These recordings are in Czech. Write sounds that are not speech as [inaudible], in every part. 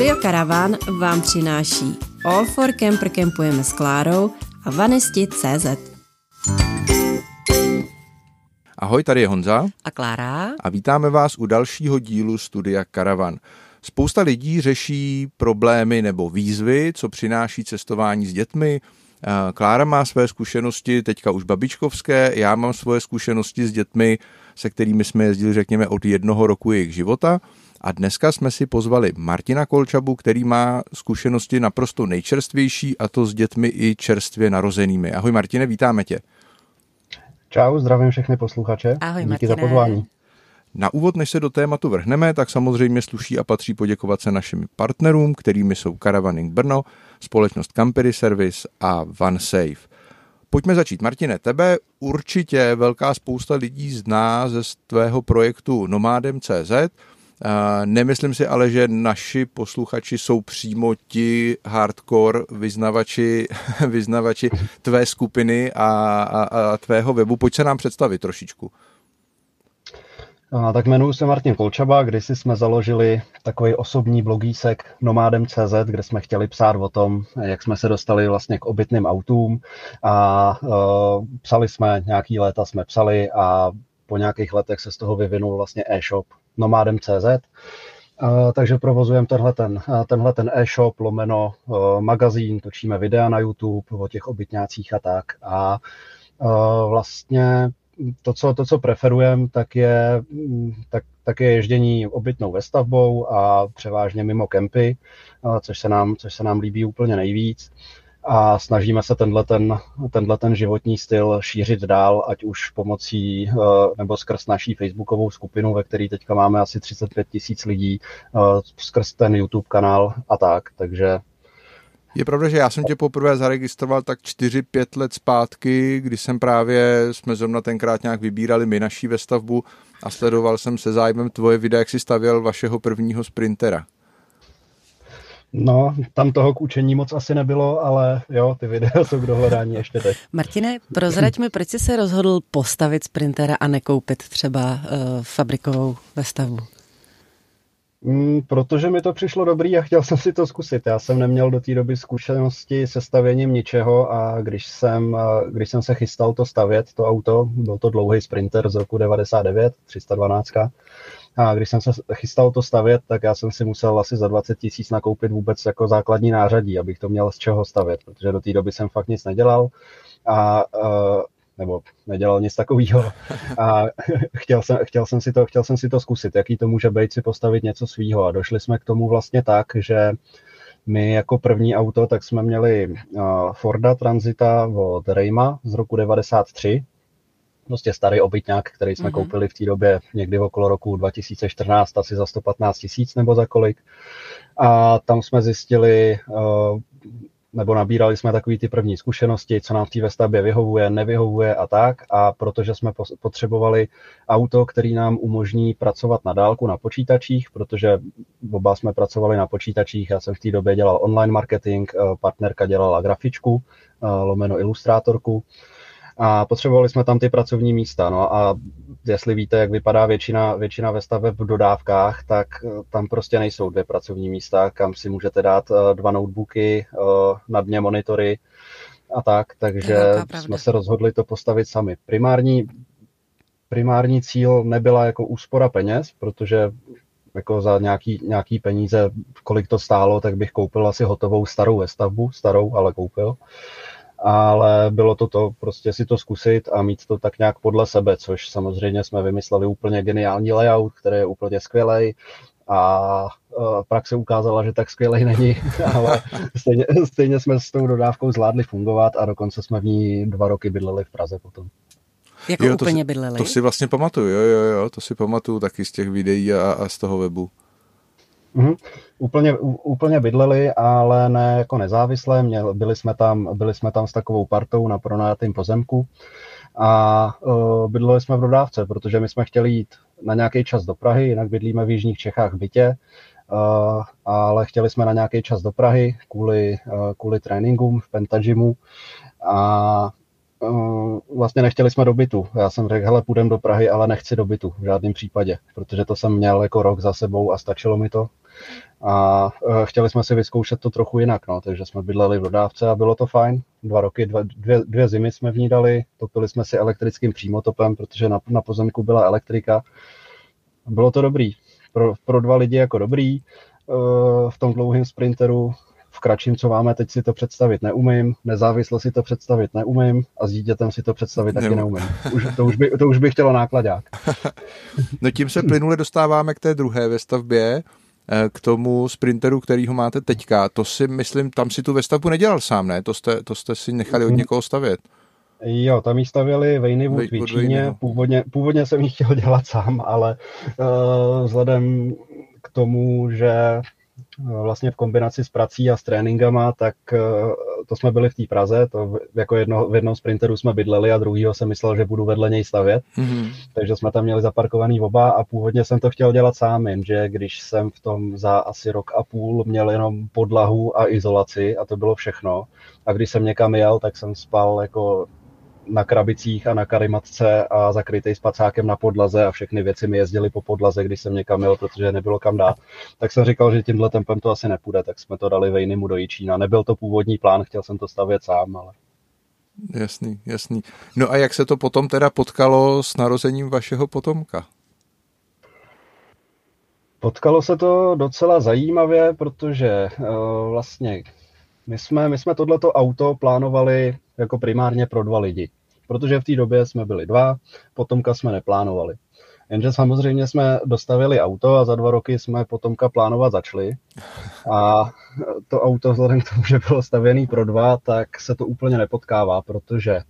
Studio Caravan vám přináší All for Camper Campujeme s Klárou a Vanisti.cz. Ahoj, tady je Honza. A Klára. A vítáme vás u dalšího dílu Studia Caravan. Spousta lidí řeší problémy nebo výzvy, co přináší cestování s dětmi. Klára má své zkušenosti, teďka už babičkovské, já mám svoje zkušenosti s dětmi, se kterými jsme jezdili, řekněme, od jednoho roku jejich života. A dneska jsme si pozvali Martina Kolčabu, který má zkušenosti naprosto nejčerstvější, a to s dětmi i čerstvě narozenými. Ahoj Martine, vítáme tě. Čau, zdravím všechny posluchače. Ahoj, Díky Martine. za pozvání. Na úvod, než se do tématu vrhneme, tak samozřejmě sluší a patří poděkovat se našim partnerům, kterými jsou Caravaning Brno, společnost Campery Service a OneSafe. Pojďme začít. Martine, tebe určitě velká spousta lidí zná ze tvého projektu Nomádem.cz. Nemyslím si ale, že naši posluchači jsou přímo ti hardcore vyznavači, [laughs] vyznavači tvé skupiny a, a, a tvého webu. Pojď se nám představit trošičku. A, tak jmenuji se Martin Kolčaba, když jsme založili takový osobní blogísek Nomádem.cz, kde jsme chtěli psát o tom, jak jsme se dostali vlastně k obytným autům a uh, psali jsme, nějaký léta jsme psali a po nějakých letech se z toho vyvinul vlastně e-shop Nomádem.cz. Uh, takže provozujeme tenhle ten, tenhle ten e-shop, lomeno uh, magazín, točíme videa na YouTube o těch obytňácích a tak. A uh, vlastně to, co, to, co preferujeme, tak je, tak, tak je ježdění obytnou ve stavbou a převážně mimo kempy, což se nám, což se nám líbí úplně nejvíc. A snažíme se tenhle ten, tenhle ten životní styl šířit dál, ať už pomocí nebo skrz naší facebookovou skupinu, ve které teďka máme asi 35 tisíc lidí, skrz ten YouTube kanál a tak. Takže je pravda, že já jsem tě poprvé zaregistroval tak 4-5 let zpátky, kdy jsem právě, jsme zrovna tenkrát nějak vybírali my naší vestavbu a sledoval jsem se zájmem tvoje videa, jak jsi stavěl vašeho prvního sprintera. No, tam toho k učení moc asi nebylo, ale jo, ty videa jsou k dohledání ještě teď. Martine, prozrať mi, proč jsi se rozhodl postavit sprintera a nekoupit třeba uh, fabrikovou vestavbu? Mm, protože mi to přišlo dobrý a chtěl jsem si to zkusit. Já jsem neměl do té doby zkušenosti se stavěním ničeho a když jsem, když jsem se chystal to stavět, to auto, byl to dlouhý sprinter z roku 99, 312, a když jsem se chystal to stavět, tak já jsem si musel asi za 20 tisíc nakoupit vůbec jako základní nářadí, abych to měl z čeho stavět, protože do té doby jsem fakt nic nedělal. A nebo nedělal nic takového. A [laughs] chtěl jsem, chtěl, jsem si to, chtěl jsem si to zkusit, jaký to může být si postavit něco svýho. A došli jsme k tomu vlastně tak, že my jako první auto tak jsme měli Forda Transita od Rejma z roku 93, prostě starý obytňák, který jsme mm-hmm. koupili v té době někdy okolo roku 2014, asi za 115 tisíc nebo za kolik. A tam jsme zjistili nebo nabírali jsme takové ty první zkušenosti, co nám v té vestavbě vyhovuje, nevyhovuje a tak. A protože jsme potřebovali auto, který nám umožní pracovat na dálku na počítačích, protože oba jsme pracovali na počítačích, já jsem v té době dělal online marketing, eh, partnerka dělala grafičku, eh, lomeno ilustrátorku, a potřebovali jsme tam ty pracovní místa. No a jestli víte, jak vypadá většina, většina ve stave v dodávkách, tak eh, tam prostě nejsou dvě pracovní místa, kam si můžete dát eh, dva notebooky, eh, na dně monitory a tak, takže jsme se rozhodli to postavit sami. Primární, primární cíl nebyla jako úspora peněz, protože jako za nějaký, nějaký peníze, kolik to stálo, tak bych koupil asi hotovou starou vestavbu, starou, ale koupil ale bylo to to prostě si to zkusit a mít to tak nějak podle sebe, což samozřejmě jsme vymysleli úplně geniální layout, který je úplně skvělý a praxe ukázala, že tak skvělý není, [laughs] ale stejně, stejně jsme s tou dodávkou zvládli fungovat a dokonce jsme v ní dva roky bydleli v Praze potom. Jako jo, úplně bydleli? To si vlastně pamatuju, jo, jo, jo, to si pamatuju taky z těch videí a, a z toho webu. Mm-hmm. Úplně, úplně bydleli, ale ne jako nezávisle. Měl, byli, jsme tam, byli jsme tam s takovou partou na pronajatém pozemku a uh, bydleli jsme v dodávce, protože my jsme chtěli jít na nějaký čas do Prahy, jinak bydlíme v Jižních Čechách v bytě, uh, ale chtěli jsme na nějaký čas do Prahy kvůli, uh, kvůli tréninkům v Pentagymu a vlastně nechtěli jsme do bytu. Já jsem řekl, hele, půjdem do Prahy, ale nechci do bytu v žádném případě, protože to jsem měl jako rok za sebou a stačilo mi to. A uh, chtěli jsme si vyzkoušet to trochu jinak, no, takže jsme bydleli v dodávce a bylo to fajn. Dva roky, dva, dvě, dvě zimy jsme v ní dali, topili jsme si elektrickým přímotopem, protože na, na pozemku byla elektrika. Bylo to dobrý. Pro, pro dva lidi jako dobrý. Uh, v tom dlouhém sprinteru v kratším, co máme, teď si to představit neumím, nezávisle si to představit neumím a s dítětem si to představit taky neumím. Už, to, už by, to už by chtělo nákladák. [laughs] no tím se plynule dostáváme k té druhé ve stavbě, k tomu sprinteru, který ho máte teďka. To si myslím, tam si tu vestavbu nedělal sám, ne? To jste, to jste si nechali od někoho stavět. Jo, tam ji stavěli Vejny v Číně. Původně, původně jsem ji chtěl dělat sám, ale uh, vzhledem k tomu, že vlastně v kombinaci s prací a s tréninkama, tak eh, to jsme byli v té Praze, to jako jedno, v jednom sprinteru jsme bydleli a druhýho jsem myslel, že budu vedle něj stavět, mm-hmm. takže jsme tam měli zaparkovaný oba a původně jsem to chtěl dělat sám, jenže když jsem v tom za asi rok a půl měl jenom podlahu a izolaci a to bylo všechno a když jsem někam jel, tak jsem spal jako na krabicích a na karimatce a zakrytý spacákem na podlaze a všechny věci mi jezdily po podlaze, když jsem někam jel, protože nebylo kam dát. Tak jsem říkal, že tímhle tempem to asi nepůjde, tak jsme to dali Vejnymu do Jičína. Nebyl to původní plán, chtěl jsem to stavět sám, ale... Jasný, jasný. No a jak se to potom teda potkalo s narozením vašeho potomka? Potkalo se to docela zajímavě, protože uh, vlastně my jsme, my jsme tohleto auto plánovali jako primárně pro dva lidi protože v té době jsme byli dva, potomka jsme neplánovali. Jenže samozřejmě jsme dostavili auto a za dva roky jsme potomka plánovat začali. A to auto vzhledem k tomu, že bylo stavěné pro dva, tak se to úplně nepotkává, protože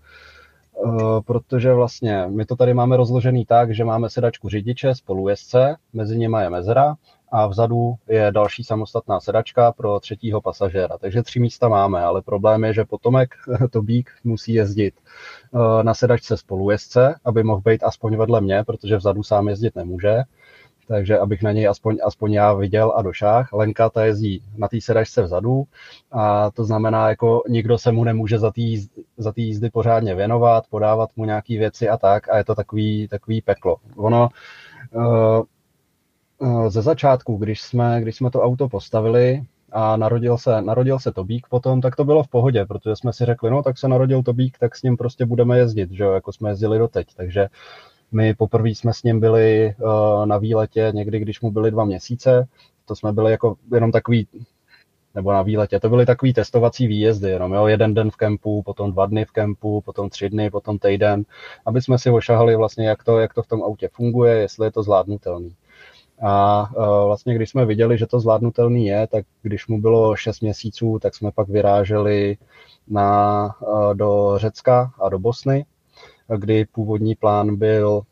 Uh, protože vlastně my to tady máme rozložený tak, že máme sedačku řidiče spolujezdce, mezi nimi je mezera a vzadu je další samostatná sedačka pro třetího pasažéra. Takže tři místa máme, ale problém je, že potomek [laughs] Tobík musí jezdit eh, na sedačce spolujezdce, aby mohl být aspoň vedle mě, protože vzadu sám jezdit nemůže. Takže abych na něj aspoň, aspoň já viděl a došách. Lenka ta jezdí na té sedačce vzadu a to znamená, jako nikdo se mu nemůže za té za jízdy pořádně věnovat, podávat mu nějaké věci a tak a je to takový, takový peklo. Ono, uh, ze začátku, když jsme, když jsme to auto postavili a narodil se, narodil se Tobík potom, tak to bylo v pohodě, protože jsme si řekli, no tak se narodil Tobík, tak s ním prostě budeme jezdit, že jo, jako jsme jezdili doteď. Takže my poprvé jsme s ním byli uh, na výletě někdy, když mu byly dva měsíce. To jsme byli jako jenom takový nebo na výletě. To byly takový testovací výjezdy, jenom jo, jeden den v kempu, potom dva dny v kempu, potom tři dny, potom týden, aby jsme si ošahali vlastně, jak to, jak to v tom autě funguje, jestli je to zvládnutelný. A e, vlastně, když jsme viděli, že to zvládnutelný je, tak když mu bylo 6 měsíců, tak jsme pak vyráželi na, e, do Řecka a do Bosny, kdy původní plán byl,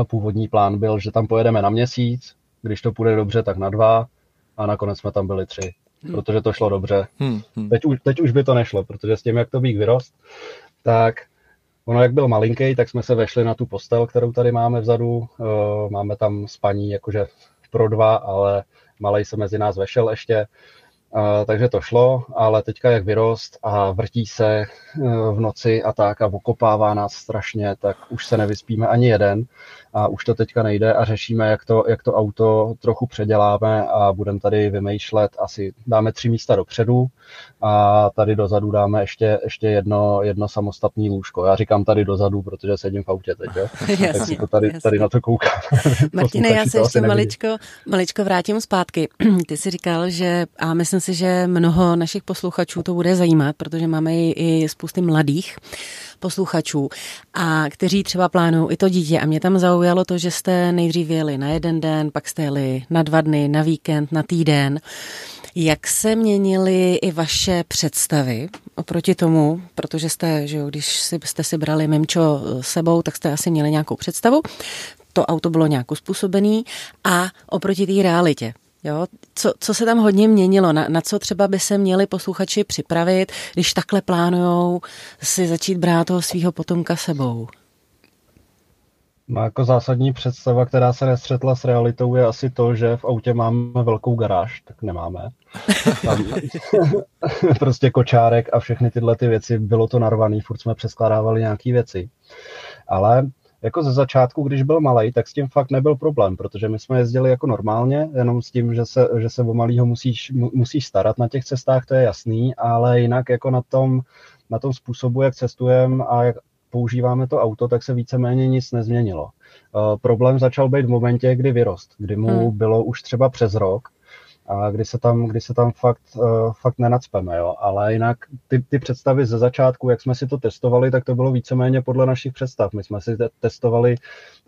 e, původní plán byl, že tam pojedeme na měsíc, když to půjde dobře, tak na dva a nakonec jsme tam byli tři, hmm. protože to šlo dobře. Hmm, hmm. Teď, už, teď už by to nešlo, protože s tím, jak to býk vyrost, tak Ono, jak byl malinký, tak jsme se vešli na tu postel, kterou tady máme vzadu. Eh, máme tam spaní jakože pro dva, ale malej se mezi nás vešel ještě. Takže to šlo, ale teďka jak vyrost a vrtí se uh, v noci a tak a okopává nás strašně, tak už se nevyspíme ani jeden a už to teďka nejde a řešíme, jak to, jak to auto trochu předěláme a budeme tady vymýšlet, asi dáme tři místa dopředu a tady dozadu dáme ještě, ještě jedno, jedno samostatné lůžko. Já říkám tady dozadu, protože sedím v autě teď, jo? [laughs] jasně, tak si to tady, jasně. tady na to koukám. [laughs] Martine, já se ještě maličko, maličko vrátím zpátky. [clears throat] Ty jsi říkal, že a myslím si, že mnoho našich posluchačů to bude zajímat, protože máme i, spousty mladých posluchačů, a kteří třeba plánují i to dítě. A mě tam zaujalo to, že jste nejdřív jeli na jeden den, pak jste jeli na dva dny, na víkend, na týden. Jak se měnily i vaše představy oproti tomu, protože jste, že jo, když jste si brali Mimčo sebou, tak jste asi měli nějakou představu, to auto bylo nějak uspůsobený a oproti té realitě. Jo, co, co se tam hodně měnilo? Na, na co třeba by se měli posluchači připravit, když takhle plánují si začít brát toho svého potomka sebou? No jako zásadní představa, která se nestřetla s realitou, je asi to, že v autě máme velkou garáž, tak nemáme. Tam [laughs] prostě kočárek a všechny tyhle ty věci, bylo to narvaný, furt jsme přeskládávali nějaké věci. Ale jako ze začátku, když byl malý, tak s tím fakt nebyl problém, protože my jsme jezdili jako normálně, jenom s tím, že se, že se o malýho musíš, musíš starat na těch cestách, to je jasný, ale jinak jako na tom, na tom způsobu, jak cestujeme a jak používáme to auto, tak se víceméně nic nezměnilo. Uh, problém začal být v momentě, kdy vyrost, kdy mu hmm. bylo už třeba přes rok a kdy se tam, kdy se tam fakt, uh, fakt nenacpeme, jo. Ale jinak ty, ty představy ze začátku, jak jsme si to testovali, tak to bylo víceméně podle našich představ. My jsme si testovali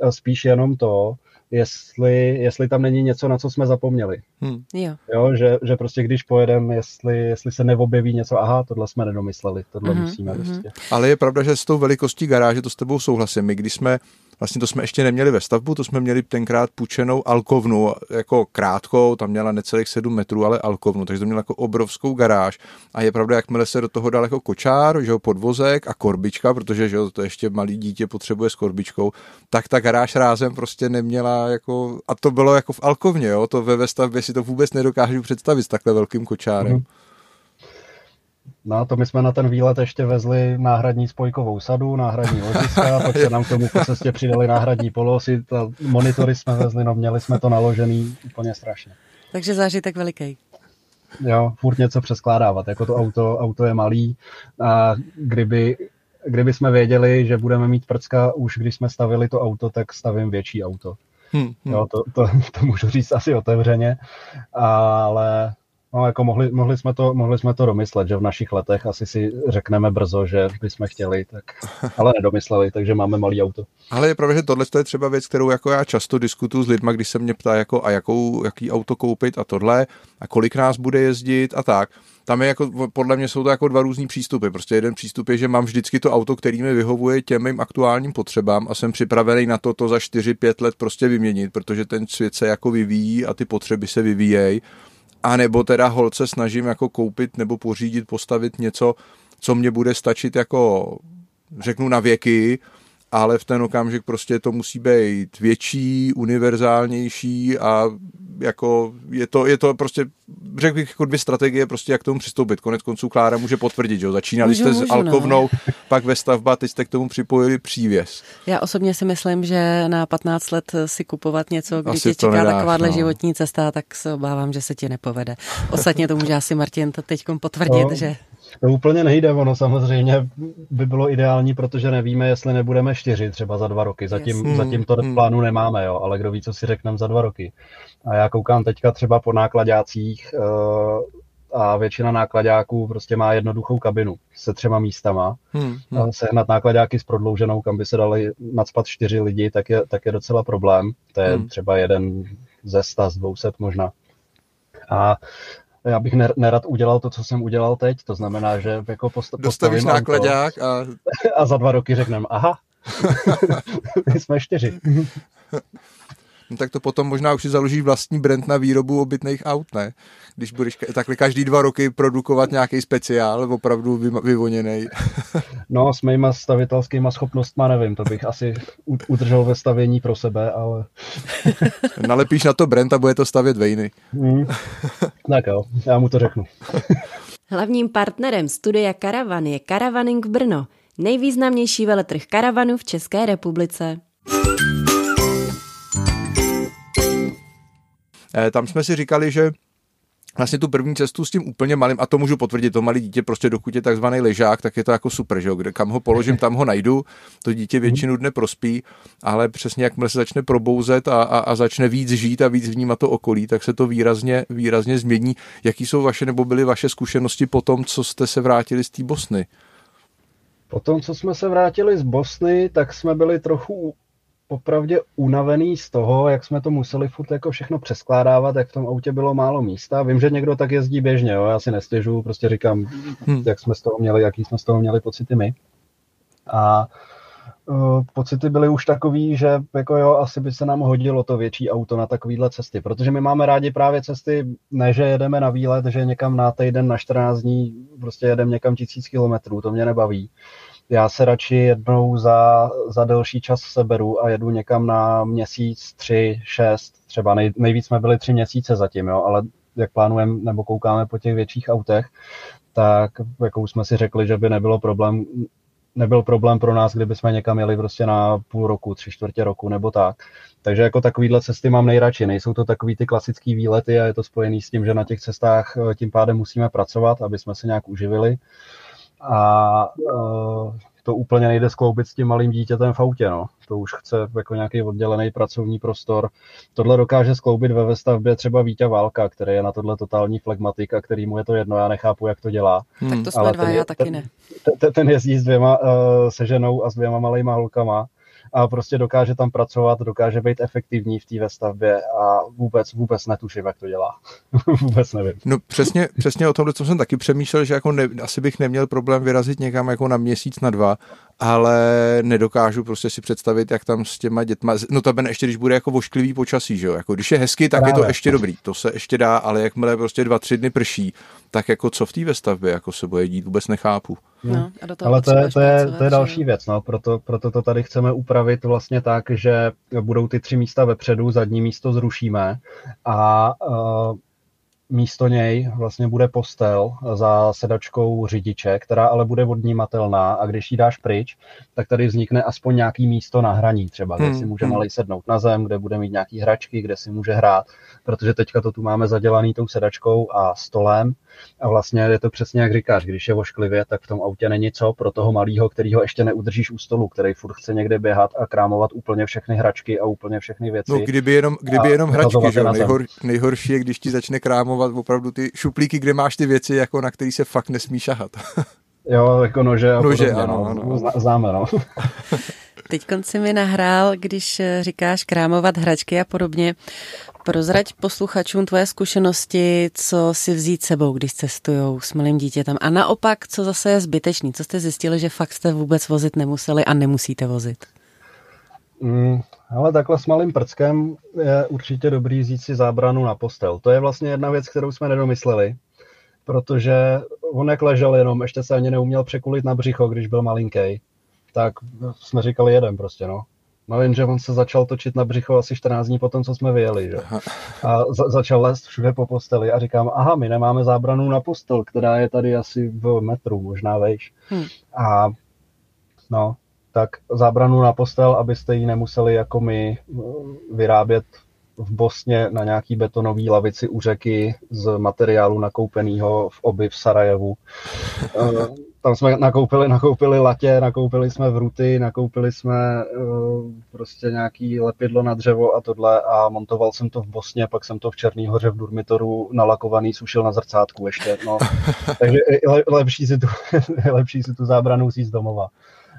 uh, spíš jenom to, jestli, jestli tam není něco, na co jsme zapomněli. Hmm. Jo. jo že, že prostě když pojedeme, jestli, jestli se neobjeví něco, aha, tohle jsme nedomysleli, tohle uh-huh, musíme uh-huh. prostě. Ale je pravda, že s tou velikostí garáže, to s tebou souhlasím. My když jsme Vlastně to jsme ještě neměli ve stavbu, to jsme měli tenkrát půjčenou alkovnu, jako krátkou, tam měla necelých 7 metrů, ale alkovnu, takže to měla jako obrovskou garáž. A je pravda, jakmile se do toho dal jako kočár, že jo, podvozek a korbička, protože že jo, to ještě malý dítě potřebuje s korbičkou, tak ta garáž rázem prostě neměla jako, a to bylo jako v alkovně, jo, to ve, ve stavbě si to vůbec nedokážu představit s takhle velkým kočárem. Mm. No to my jsme na ten výlet ještě vezli náhradní spojkovou sadu, náhradní ložiska, [laughs] pak se nám k tomu po cestě přidali náhradní polosy, monitory jsme vezli, no měli jsme to naložený úplně strašně. Takže zážitek veliký. Jo, furt něco přeskládávat, jako to auto, auto je malý a kdyby, kdyby jsme věděli, že budeme mít prcka už když jsme stavili to auto, tak stavím větší auto. Hmm, hmm. Jo, to, to, to můžu říct asi otevřeně, ale No, jako mohli, mohli, jsme to, mohli jsme to domyslet, že v našich letech asi si řekneme brzo, že bychom chtěli, tak, ale nedomysleli, takže máme malý auto. Ale je pravda, že tohle je třeba věc, kterou jako já často diskutuju s lidmi, když se mě ptá, jako a jakou, jaký auto koupit a tohle, a kolik nás bude jezdit a tak. Tam je jako, podle mě jsou to jako dva různý přístupy. Prostě jeden přístup je, že mám vždycky to auto, který mi vyhovuje těm mým aktuálním potřebám a jsem připravený na to, to za 4-5 let prostě vyměnit, protože ten svět se jako vyvíjí a ty potřeby se vyvíjejí a nebo teda holce snažím jako koupit nebo pořídit, postavit něco, co mě bude stačit jako řeknu na věky, ale v ten okamžik prostě to musí být větší, univerzálnější a jako je to, je to prostě, řekl bych, jako dvě strategie, prostě jak k tomu přistoupit. Konec konců Klára může potvrdit, že začínali můžu, jste můžu, s Alkovnou, no. pak ve stavba, teď jste k tomu připojili přívěs. Já osobně si myslím, že na 15 let si kupovat něco, kdy tě čeká nedáš, takováhle no. životní cesta, tak se obávám, že se ti nepovede. Ostatně to může asi Martin teď potvrdit, no. že to úplně nejde, ono samozřejmě by bylo ideální, protože nevíme, jestli nebudeme čtyři třeba za dva roky. Zatím, yes. zatím to v hmm. plánu nemáme, jo, ale kdo ví, co si řekneme za dva roky. A já koukám teďka třeba po nákladácích uh, a většina nákladáků prostě má jednoduchou kabinu se třema místama. Hmm, hmm. Sehnat nákladáky s prodlouženou, kam by se dali nadspat čtyři lidi, tak je, tak je docela problém. To je hmm. třeba jeden ze sta, z 200 možná. A já bych nerad udělal to, co jsem udělal teď, to znamená, že jako post- Dostavíš nákladák a... [laughs] a za dva roky řekneme, aha, [laughs] my jsme čtyři. [laughs] no tak to potom možná už si založí vlastní brand na výrobu obytných aut, ne? Když budeš takhle každý dva roky produkovat nějaký speciál, opravdu vyvoněný. [laughs] no, s mýma stavitelskýma schopnostma nevím, to bych asi udržel ve stavění pro sebe, ale... [laughs] Nalepíš na to brand a bude to stavět vejny. Mm. Tak jo, já mu to řeknu. [laughs] Hlavním partnerem studia Karavan je Karavaning Brno, nejvýznamnější veletrh karavanu v České republice. Tam jsme si říkali, že vlastně tu první cestu s tím úplně malým, a to můžu potvrdit, to malé dítě prostě dokud je takzvaný ležák, tak je to jako super, že jo? Kde, kam ho položím, tam ho najdu, to dítě většinu dne prospí, ale přesně jakmile se začne probouzet a, a, a začne víc žít a víc vnímat to okolí, tak se to výrazně, výrazně změní. Jaký jsou vaše nebo byly vaše zkušenosti po tom, co jste se vrátili z té Bosny? Po tom, co jsme se vrátili z Bosny, tak jsme byli trochu popravdě unavený z toho, jak jsme to museli furt jako všechno přeskládávat, jak v tom autě bylo málo místa. Vím, že někdo tak jezdí běžně, jo? já si nestěžu, prostě říkám, hmm. jak jsme z toho měli, jaký jsme z toho měli pocity my. A uh, pocity byly už takový, že jako jo, asi by se nám hodilo to větší auto na takovýhle cesty, protože my máme rádi právě cesty, ne že jedeme na výlet, že někam na týden, na 14 dní, prostě jedeme někam tisíc kilometrů, to mě nebaví já se radši jednou za, za delší čas seberu a jedu někam na měsíc, tři, šest, třeba nej, nejvíc jsme byli tři měsíce zatím, jo, ale jak plánujeme nebo koukáme po těch větších autech, tak jako už jsme si řekli, že by nebylo problém nebyl problém pro nás, kdyby jsme někam jeli prostě na půl roku, tři čtvrtě roku nebo tak. Takže jako takovýhle cesty mám nejradši. Nejsou to takový ty klasický výlety a je to spojený s tím, že na těch cestách eh, tím pádem musíme pracovat, aby jsme se nějak uživili. A uh, to úplně nejde skloubit s tím malým dítětem v autě. No. To už chce jako nějaký oddělený pracovní prostor. Tohle dokáže skloubit ve vestavbě třeba Vítě Válka, který je na tohle totální flegmatik a který mu je to jedno, já nechápu, jak to dělá. Hmm. Tak to jsme Ale dva, ten, já taky ne. Ten, ten jezdí s dvěma, uh, se ženou a s dvěma malýma holkama a prostě dokáže tam pracovat, dokáže být efektivní v té vestavbě a vůbec, vůbec netuším, jak to dělá. [laughs] vůbec nevím. No přesně, přesně o tomhle, co jsem taky přemýšlel, že jako ne, asi bych neměl problém vyrazit někam jako na měsíc, na dva, ale nedokážu prostě si představit, jak tam s těma dětma, no to ještě když bude jako vošklivý počasí, že jo, jako když je hezky, tak Právě. je to ještě dobrý, to se ještě dá, ale jakmile prostě dva, tři dny prší, tak jako co v té vestavbě jako se bude dít, vůbec nechápu. No, a do toho Ale to je, to, je, to je další věc, no, proto, proto to tady chceme upravit vlastně tak, že budou ty tři místa vepředu, zadní místo zrušíme a uh, místo něj vlastně bude postel za sedačkou řidiče, která ale bude odnímatelná a když ji dáš pryč, tak tady vznikne aspoň nějaký místo na hraní třeba, kde hmm. si může hmm. malý sednout na zem, kde bude mít nějaký hračky, kde si může hrát, protože teďka to tu máme zadělaný tou sedačkou a stolem a vlastně je to přesně jak říkáš, když je vošklivě, tak v tom autě není co pro toho malého, který ho ještě neudržíš u stolu, který furt chce někde běhat a krámovat úplně všechny hračky a úplně všechny věci. No kdyby jenom, kdyby jenom hračky, že nejhor, nejhorší je, když ti začne krámovat opravdu ty šuplíky, kde máš ty věci, jako na který se fakt nesmí šahat. Jo, jako nože a nože, podobně, ano, no. ano. Známe, no. [laughs] Teď si mi nahrál, když eh, říkáš krámovat hračky a podobně. Prozrať posluchačům tvoje zkušenosti, co si vzít sebou, když cestují s malým dítětem. A naopak, co zase je zbytečný? Co jste zjistili, že fakt jste vůbec vozit nemuseli a nemusíte vozit? Mm, ale takhle s malým prckem je určitě dobrý vzít si zábranu na postel. To je vlastně jedna věc, kterou jsme nedomysleli, protože on jak ležel jenom, ještě se ani neuměl překulit na břicho, když byl malinký, tak jsme říkali jeden prostě, no. No jenže on se začal točit na břicho asi 14 dní potom, co jsme vyjeli, že? A za- začal lézt všude po posteli a říkám, aha, my nemáme zábranu na postel, která je tady asi v metru, možná vejš. Hmm. A no, tak zábranu na postel, abyste ji nemuseli jako my vyrábět v Bosně na nějaký betonový lavici u řeky z materiálu nakoupeného v oby v Sarajevu. [laughs] Eh, tam jsme nakoupili, nakoupili latě, nakoupili jsme vruty, nakoupili jsme uh, prostě nějaký lepidlo na dřevo a tohle a montoval jsem to v Bosně, pak jsem to v Černý hoře v Durmitoru nalakovaný sušil na zrcátku ještě. No. [laughs] Takže le, lepší, si tu, [laughs] lepší si tu zábranu z domova.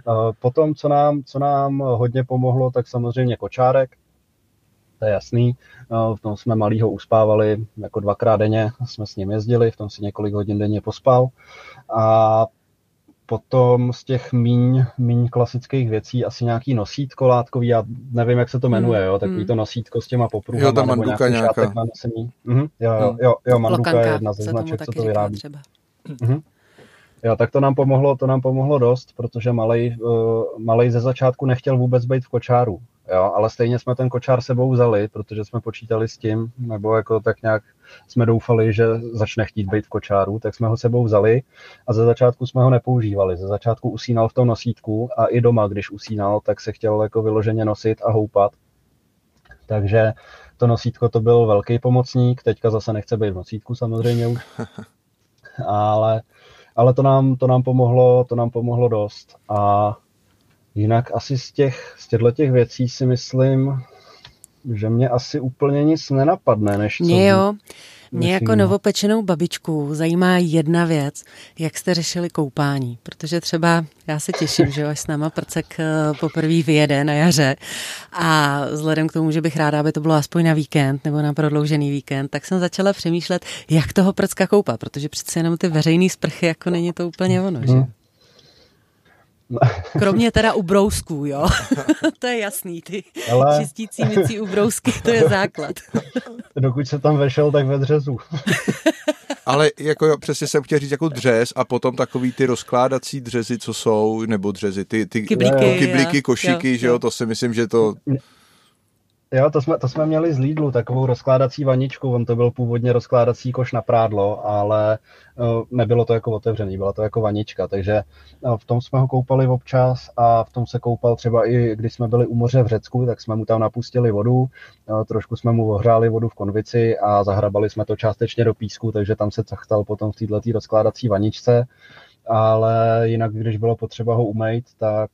Uh, potom, co nám, co nám hodně pomohlo, tak samozřejmě kočárek, to je jasný. V tom jsme malýho uspávali jako dvakrát denně, jsme s ním jezdili, v tom si několik hodin denně pospal. A potom z těch míň, míň klasických věcí asi nějaký nosítko látkový, já nevím, jak se to jmenuje, hmm, jo, takový hmm. to nosítko s těma popruhama. Jo, ta manduka nebo nějaká. Na Mhm, jo, jo, jo, jo, manduka je jedna ze značek, co to vyrábí. Třeba. Mhm. Jo, tak to nám pomohlo, to nám pomohlo dost, protože malej, uh, malej ze začátku nechtěl vůbec být v kočáru. Jo, ale stejně jsme ten kočár sebou vzali, protože jsme počítali s tím, nebo jako tak nějak jsme doufali, že začne chtít být v kočáru, tak jsme ho sebou vzali a ze začátku jsme ho nepoužívali. Ze začátku usínal v tom nosítku a i doma, když usínal, tak se chtěl jako vyloženě nosit a houpat. Takže to nosítko to byl velký pomocník, teďka zase nechce být v nosítku samozřejmě už, [laughs] ale, ale to, nám, to nám pomohlo, to nám pomohlo dost a Jinak asi z těch, z těchto těch věcí si myslím, že mě asi úplně nic nenapadne, než co... Mě jo. Mě jako novopečenou babičku zajímá jedna věc, jak jste řešili koupání, protože třeba já se těším, že až s náma prcek eh, poprvé vyjede na jaře a vzhledem k tomu, že bych ráda, aby to bylo aspoň na víkend nebo na prodloužený víkend, tak jsem začala přemýšlet, jak toho prcka koupat, protože přece jenom ty veřejné sprchy jako není to úplně ono, že? [laughs] Kromě teda ubrousků, jo. [laughs] to je jasný, ty Ale... čistící mycí ubrousky, to je základ. [laughs] Dokud se tam vešel, tak ve dřezu. ale jako jo, přesně jsem chtěl říct jako dřez a potom takový ty rozkládací dřezy, co jsou, nebo dřezy, ty, ty kyblíky, kyblíky košíky, jo, že jo, to si myslím, že to Jo, to jsme, to jsme měli z Lidlu, takovou rozkládací vaničku, on to byl původně rozkládací koš na prádlo, ale uh, nebylo to jako otevřený, byla to jako vanička, takže uh, v tom jsme ho koupali občas a v tom se koupal třeba i, když jsme byli u moře v Řecku, tak jsme mu tam napustili vodu, uh, trošku jsme mu ohřáli vodu v konvici a zahrabali jsme to částečně do písku, takže tam se cachtal potom v této rozkládací vaničce, ale jinak, když bylo potřeba ho umýt, tak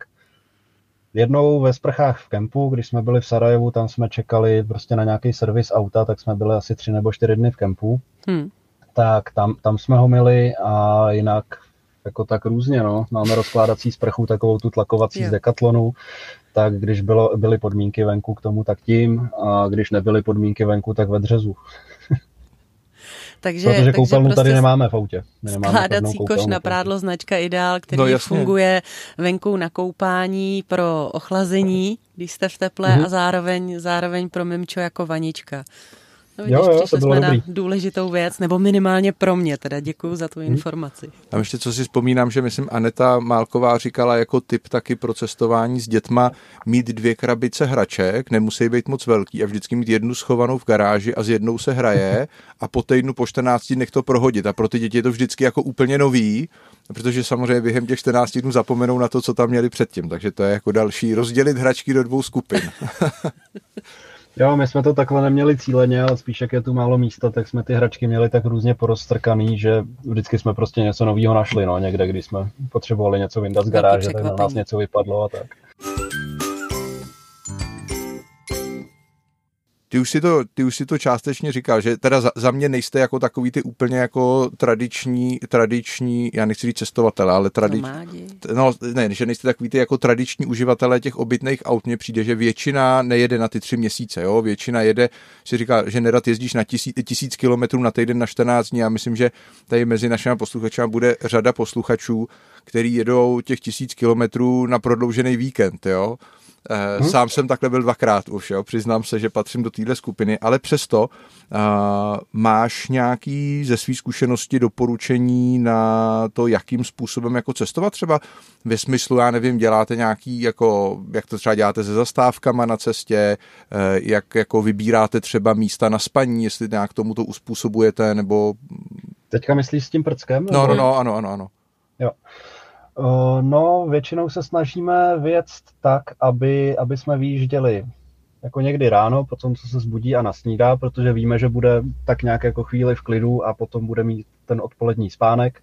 Jednou ve sprchách v kempu, když jsme byli v Sarajevu, tam jsme čekali prostě na nějaký servis auta, tak jsme byli asi tři nebo čtyři dny v kempu. Hmm. Tak tam, tam jsme ho měli a jinak jako tak různě, no. Máme rozkládací sprchu, takovou tu tlakovací yeah. z Decathlonu, tak když bylo, byly podmínky venku k tomu, tak tím, a když nebyly podmínky venku, tak ve dřezu. [laughs] Takže, Protože koupelnu prostě tady nemáme v autě. skládací koš na prádlo značka Ideál, který no, funguje venku na koupání pro ochlazení, když jste v teple mm-hmm. a zároveň, zároveň pro mimčo jako vanička. No, vidíš, jo, jo, to bylo jsme dobrý. na důležitou věc, nebo minimálně pro mě, teda děkuji za tu hmm. informaci. A ještě co si vzpomínám, že myslím Aneta Málková říkala jako tip taky pro cestování s dětma mít dvě krabice hraček, nemusí být moc velký a vždycky mít jednu schovanou v garáži a s jednou se hraje [laughs] a po týdnu po 14 nech to prohodit a pro ty děti je to vždycky jako úplně nový, protože samozřejmě během těch 14 dnů zapomenou na to, co tam měli předtím, takže to je jako další rozdělit hračky do dvou skupin. [laughs] Jo, my jsme to takhle neměli cíleně, ale spíš jak je tu málo místa, tak jsme ty hračky měli tak různě poroztrkaný, že vždycky jsme prostě něco nového našli, no, někde, když jsme potřebovali něco vyndat z garáže, tak na nás něco vypadlo a tak. Ty už, si to, ty už si to částečně říkal, že teda za, za mě nejste jako takový ty úplně jako tradiční, tradiční, já nechci říct cestovatele, ale tradiční, no ne, že nejste takový ty jako tradiční uživatelé těch obytných aut, mně přijde, že většina nejede na ty tři měsíce, jo, většina jede, si říká, že nerad jezdíš na tisíc, tisíc kilometrů na týden na 14 dní, já myslím, že tady mezi našimi posluchači bude řada posluchačů, který jedou těch tisíc kilometrů na prodloužený víkend, jo, Hmm. Sám jsem takhle byl dvakrát už, jo. přiznám se, že patřím do téhle skupiny, ale přesto uh, máš nějaký ze své zkušenosti doporučení na to, jakým způsobem jako cestovat třeba ve smyslu, já nevím, děláte nějaký, jako, jak to třeba děláte se zastávkama na cestě, uh, jak jako vybíráte třeba místa na spaní, jestli nějak tomu to uspůsobujete, nebo... Teďka myslíš s tím prckem? No, no, no, ano, ano, ano. Jo. No, většinou se snažíme vyjet tak, aby, aby jsme vyjížděli jako někdy ráno, potom co se zbudí a nasnídá, protože víme, že bude tak nějak jako chvíli v klidu a potom bude mít ten odpolední spánek,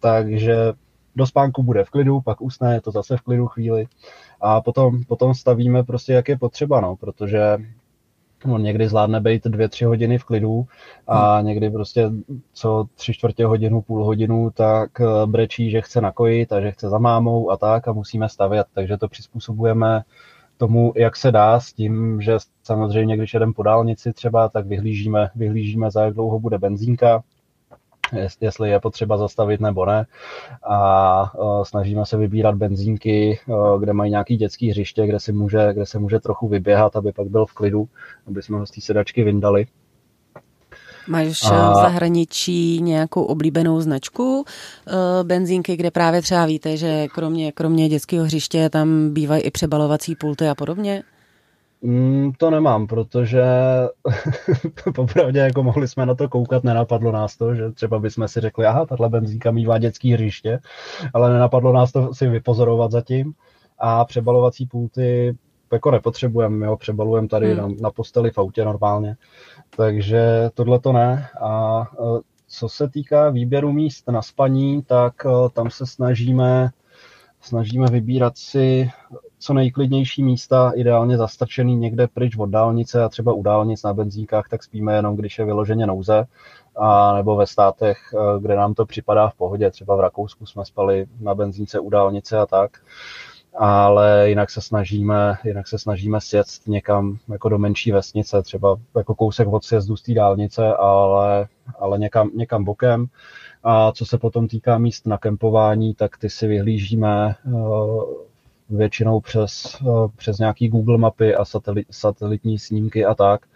takže do spánku bude v klidu, pak usne, je to zase v klidu chvíli. A potom, potom stavíme prostě, jak je potřeba, no, protože On někdy zvládne být dvě, tři hodiny v klidu a hmm. někdy prostě co tři čtvrtě hodinu, půl hodinu, tak eh, brečí, že chce nakojit a že chce za mámou a tak a musíme stavět. Takže to přizpůsobujeme tomu, jak se dá, s tím, že samozřejmě, když jedeme po dálnici třeba, tak vyhlížíme, vyhlížíme za jak dlouho bude benzínka, jestli je potřeba zastavit nebo ne. A snažíme se vybírat benzínky, kde mají nějaký dětský hřiště, kde se může, kde se může trochu vyběhat, aby pak byl v klidu, aby jsme ho z té sedačky vyndali. Máš a... v zahraničí nějakou oblíbenou značku benzínky, kde právě třeba víte, že kromě, kromě dětského hřiště tam bývají i přebalovací pulty a podobně? To nemám, protože [laughs] popravdě jako mohli jsme na to koukat, nenapadlo nás to, že třeba bychom si řekli, aha, tahle benzínka mývá dětský hřiště, ale nenapadlo nás to si vypozorovat zatím. A přebalovací pulty jako nepotřebujeme, ho přebalujeme tady hmm. na, na posteli v autě normálně, takže tohle to ne. A e, co se týká výběru míst na spaní, tak e, tam se snažíme snažíme vybírat si co nejklidnější místa, ideálně zastrčený někde pryč od dálnice a třeba u dálnic na benzínkách, tak spíme jenom, když je vyloženě nouze, a nebo ve státech, eh, kde nám to připadá v pohodě, třeba v Rakousku jsme spali na benzínce u dálnice a tak, ale jinak se snažíme, jinak se snažíme sjet někam jako do menší vesnice, třeba jako kousek od sjezdu z té dálnice, ale, ale někam, někam bokem. A co se potom týká míst na kempování, tak ty si vyhlížíme eh, většinou přes, přes nějaký Google mapy a satelit, satelitní snímky a tak.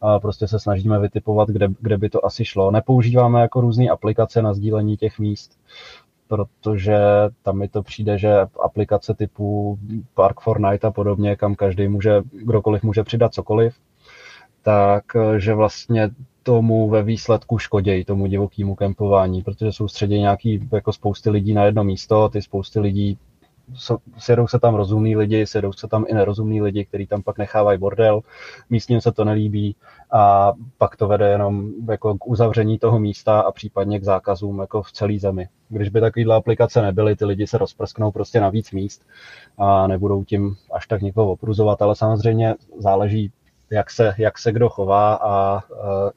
A prostě se snažíme vytipovat, kde, kde by to asi šlo. Nepoužíváme jako různé aplikace na sdílení těch míst, protože tam mi to přijde, že aplikace typu Park for Night a podobně, kam každý může, kdokoliv může přidat cokoliv, tak že vlastně tomu ve výsledku škodějí, tomu divokému kempování, protože soustředí nějaký jako spousty lidí na jedno místo, ty spousty lidí sjedou se tam rozumní lidi, sjedou se tam i nerozumní lidi, kteří tam pak nechávají bordel, místním se to nelíbí a pak to vede jenom jako k uzavření toho místa a případně k zákazům jako v celé zemi. Když by takovéhle aplikace nebyly, ty lidi se rozprsknou prostě na víc míst a nebudou tím až tak někoho opruzovat, ale samozřejmě záleží, jak se, jak se kdo chová a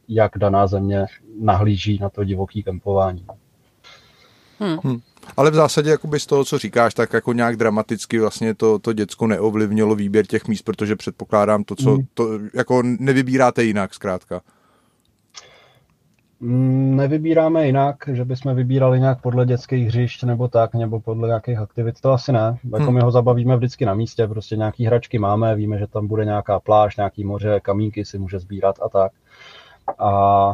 jak daná země nahlíží na to divoký kempování. Hmm. Ale v zásadě jakoby z toho, co říkáš, tak jako nějak dramaticky vlastně to, to děcko neovlivnilo výběr těch míst, protože předpokládám to, co hmm. to jako nevybíráte jinak zkrátka. Mm, nevybíráme jinak, že bychom vybírali nějak podle dětských hřišť nebo tak, nebo podle nějakých aktivit, to asi ne. Jako hmm. my ho zabavíme vždycky na místě, prostě nějaký hračky máme, víme, že tam bude nějaká pláž, nějaký moře, kamínky si může sbírat a tak. A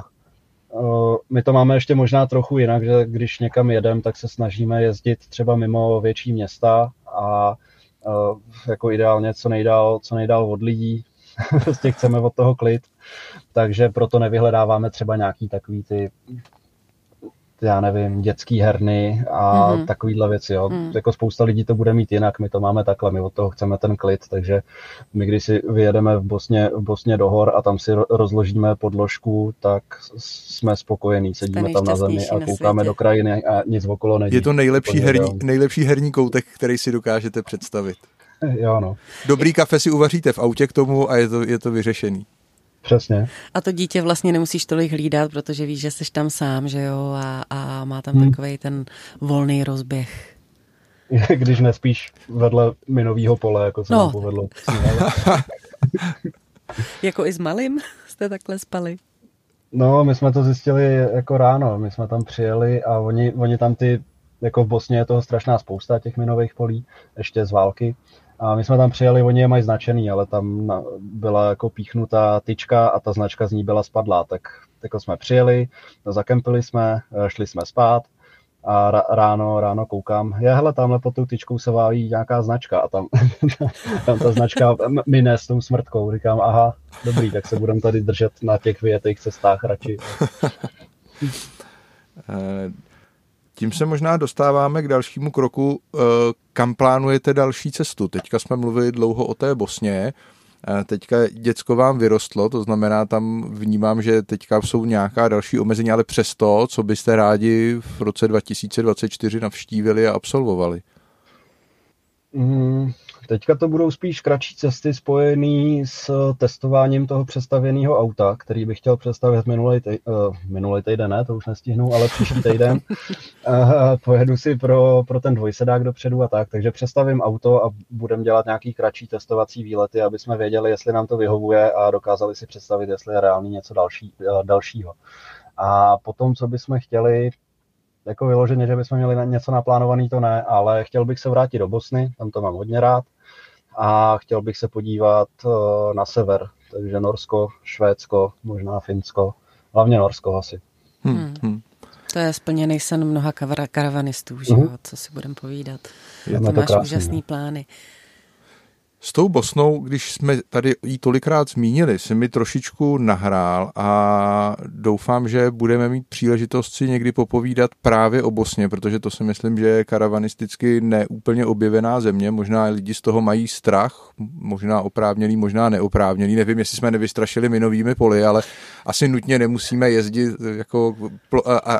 my to máme ještě možná trochu jinak, že když někam jedem, tak se snažíme jezdit třeba mimo větší města a jako ideálně co nejdál, co nejdál od lidí, [laughs] prostě chceme od toho klid, takže proto nevyhledáváme třeba nějaký takový ty já nevím, dětský herny a mm-hmm. takovýhle věci. Jo. Mm. Jako spousta lidí to bude mít jinak, my to máme takhle, my od toho chceme ten klid, takže my když si vyjedeme v Bosně, v Bosně do hor a tam si rozložíme podložku, tak jsme spokojení, sedíme tam na zemi a koukáme do krajiny a nic okolo není. Je to nejlepší herní, nejlepší herní koutek, který si dokážete představit. Jo, no. Dobrý kafe si uvaříte v autě k tomu a je to, je to vyřešený. Přesně. A to dítě vlastně nemusíš tolik hlídat, protože víš, že jsi tam sám, že jo, a, a má tam hmm. takový ten volný rozběh. [laughs] Když nespíš vedle minového pole, jako se no. povedlo. [laughs] jako i s malým jste takhle spali? No, my jsme to zjistili jako ráno. My jsme tam přijeli a oni, oni tam ty, jako v Bosně je toho strašná spousta těch minových polí, ještě z války. A my jsme tam přijeli, oni je mají značený, ale tam byla jako píchnutá tyčka a ta značka z ní byla spadlá. Tak jako jsme přijeli, zakempili jsme, šli jsme spát a ráno, ráno koukám, je hele, tamhle pod tou tyčkou se válí nějaká značka a tam, [laughs] tam ta značka mine s tou smrtkou. Říkám, aha, dobrý, tak se budeme tady držet na těch vyjetých cestách radši. [laughs] Tím se možná dostáváme k dalšímu kroku, eh, kam plánujete další cestu. Teďka jsme mluvili dlouho o té Bosně, eh, teďka děcko vám vyrostlo, to znamená, tam vnímám, že teďka jsou nějaká další omezení, ale přesto, co byste rádi v roce 2024 navštívili a absolvovali? Mm, Teďka to budou spíš kratší cesty spojené s testováním toho přestavěného auta, který bych chtěl představit minulý, uh, minulý týden, ne, to už nestihnu, ale příští týden. uh, [laughs] pojedu si pro, pro ten dvojsedák dopředu a tak, takže přestavím auto a budeme dělat nějaký kratší testovací výlety, aby jsme věděli, jestli nám to vyhovuje a dokázali si představit, jestli je reálně něco další, uh, dalšího. A potom, co bychom chtěli, jako vyloženě, že bychom měli něco naplánovaný, to ne, ale chtěl bych se vrátit do Bosny, tam to mám hodně rád a chtěl bych se podívat eh, na sever, takže Norsko, Švédsko, možná Finsko, hlavně Norsko asi. Hmm. Hmm. hmm. To je splněný sen mnoha karavanistů, že hmm. co si budeme povídat. Je to, to máš krásný, úžasný ne? plány. S tou Bosnou, když jsme tady jí tolikrát zmínili, se mi trošičku nahrál a doufám, že budeme mít příležitost si někdy popovídat právě o Bosně, protože to si myslím, že je karavanisticky neúplně objevená země. Možná lidi z toho mají strach, možná oprávněný, možná neoprávněný. Nevím, jestli jsme nevystrašili minovými poli, ale asi nutně nemusíme jezdit jako plo, a, a, a,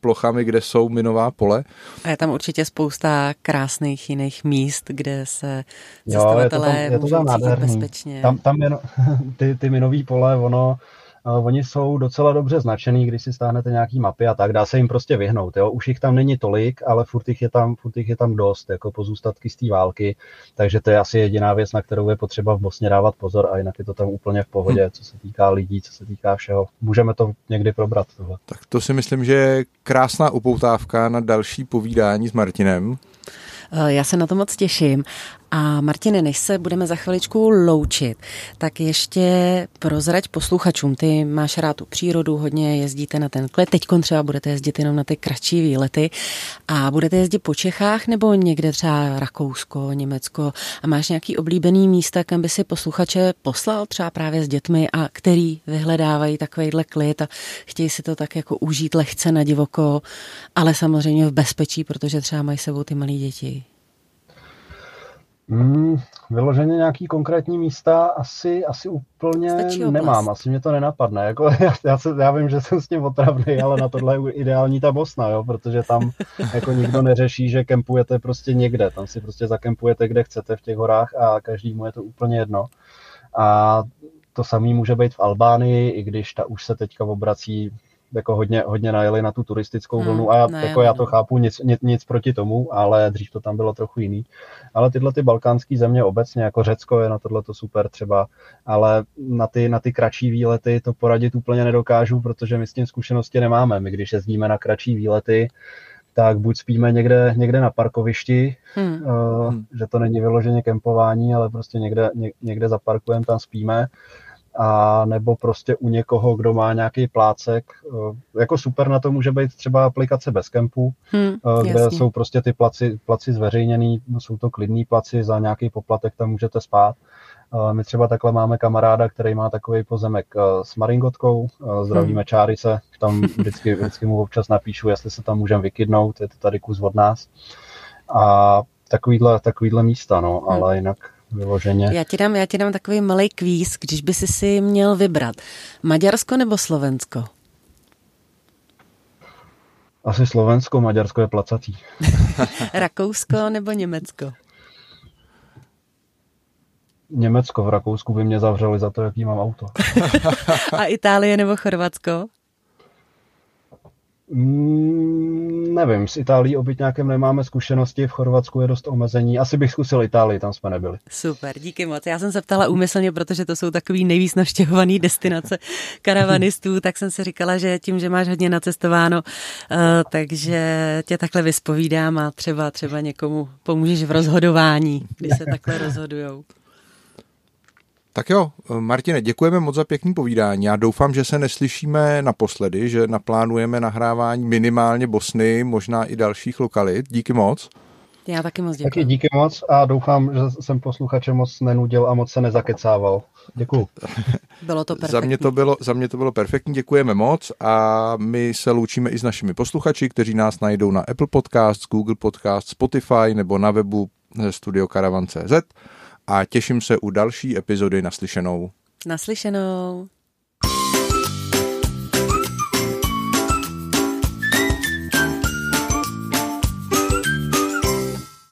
plochami, kde jsou minová pole. A je tam určitě spousta krásných jiných míst, kde se cestovatelé ale je to tam bezpečně. Tam, tam jen, [laughs] ty, ty minový pole, ono, uh, oni jsou docela dobře značený, když si stáhnete nějaký mapy a tak, dá se jim prostě vyhnout. Jo? Už jich tam není tolik, ale furt jich je tam, furt jich je tam dost, jako pozůstatky z té války, takže to je asi jediná věc, na kterou je potřeba v Bosně dávat pozor a jinak je to tam úplně v pohodě, hm. co se týká lidí, co se týká všeho. Můžeme to někdy probrat tohle. Tak to si myslím, že je krásná upoutávka na další povídání s Martinem. Eh, já se na to moc těším. A Martine, než se budeme za chviličku loučit, tak ještě prozrať posluchačům. Ty máš rád tu přírodu, hodně jezdíte na ten klet. Teď třeba budete jezdit jenom na ty kratší výlety. A budete jezdit po Čechách nebo někde třeba Rakousko, Německo? A máš nějaký oblíbený místa, kam by si posluchače poslal třeba právě s dětmi a který vyhledávají takovýhle klid a chtějí si to tak jako užít lehce na divoko, ale samozřejmě v bezpečí, protože třeba mají sebou ty malé děti. Hmm, vyloženě nějaký konkrétní místa asi, asi úplně nemám, asi mě to nenapadne. Jako, [laughs] já, já, se, já vím, že jsem s tím otravný, ale na tohle je ideální ta Bosna, jo, protože tam jako nikdo neřeší, že kempujete prostě někde, tam si prostě zakempujete, kde chcete v těch horách a každému je to úplně jedno. A to samé může být v Albánii, i když ta už se teďka obrací jako hodně, hodně najeli na tu turistickou vlnu hmm, a já, ne, jako já to no. chápu, nic, nic, nic proti tomu, ale dřív to tam bylo trochu jiný. Ale tyhle ty balkánské země obecně, jako Řecko je na tohle to super třeba, ale na ty, na ty kratší výlety to poradit úplně nedokážu, protože my s tím zkušenosti nemáme. My když jezdíme na kratší výlety, tak buď spíme někde, někde na parkovišti, hmm. Uh, že to není vyloženě kempování, ale prostě někde, ně, někde zaparkujeme, tam spíme, a nebo prostě u někoho, kdo má nějaký plácek. Eh, jako super na to může být třeba aplikace bez kempu, hmm, kde jasně. jsou prostě ty placi, placi zveřejněný, jsou to klidný placi, za nějaký poplatek tam můžete spát. Eh, my třeba takhle máme kamaráda, který má takový pozemek s maringotkou, zdravíme hmm. čáry se, tam vždycky, vždycky mu občas napíšu, jestli se tam můžeme vykydnout, je to tady kus od nás. A takovýhle, takovýhle místa, no, hmm. ale jinak vyloženě. Já ti dám, já ti dám takový malý kvíz, když by si si měl vybrat. Maďarsko nebo Slovensko? Asi Slovensko, Maďarsko je placatý. [laughs] Rakousko nebo Německo? Německo, v Rakousku by mě zavřeli za to, jaký mám auto. [laughs] A Itálie nebo Chorvatsko? Mm, nevím, s Itálií o bytňákem nemáme zkušenosti, v Chorvatsku je dost omezení. Asi bych zkusil Itálii, tam jsme nebyli. Super, díky moc. Já jsem se ptala úmyslně, protože to jsou takový nejvíc navštěvovaný destinace karavanistů, tak jsem si říkala, že tím, že máš hodně nacestováno, uh, takže tě takhle vyspovídám a třeba, třeba někomu pomůžeš v rozhodování, když se takhle rozhodujou. Tak jo, Martine, děkujeme moc za pěkný povídání. Já doufám, že se neslyšíme naposledy, že naplánujeme nahrávání minimálně Bosny, možná i dalších lokalit. Díky moc. Já taky moc děkuji. Taky díky moc a doufám, že jsem posluchače moc nenudil a moc se nezakecával. Děkuji. [laughs] Bylo to perfektní. Za mě to bylo, za mě to bylo perfektní, děkujeme moc a my se loučíme i s našimi posluchači, kteří nás najdou na Apple Podcast, Google Podcast, Spotify nebo na webu Studio Caravan.cz a těším se u další epizody naslyšenou. Naslyšenou.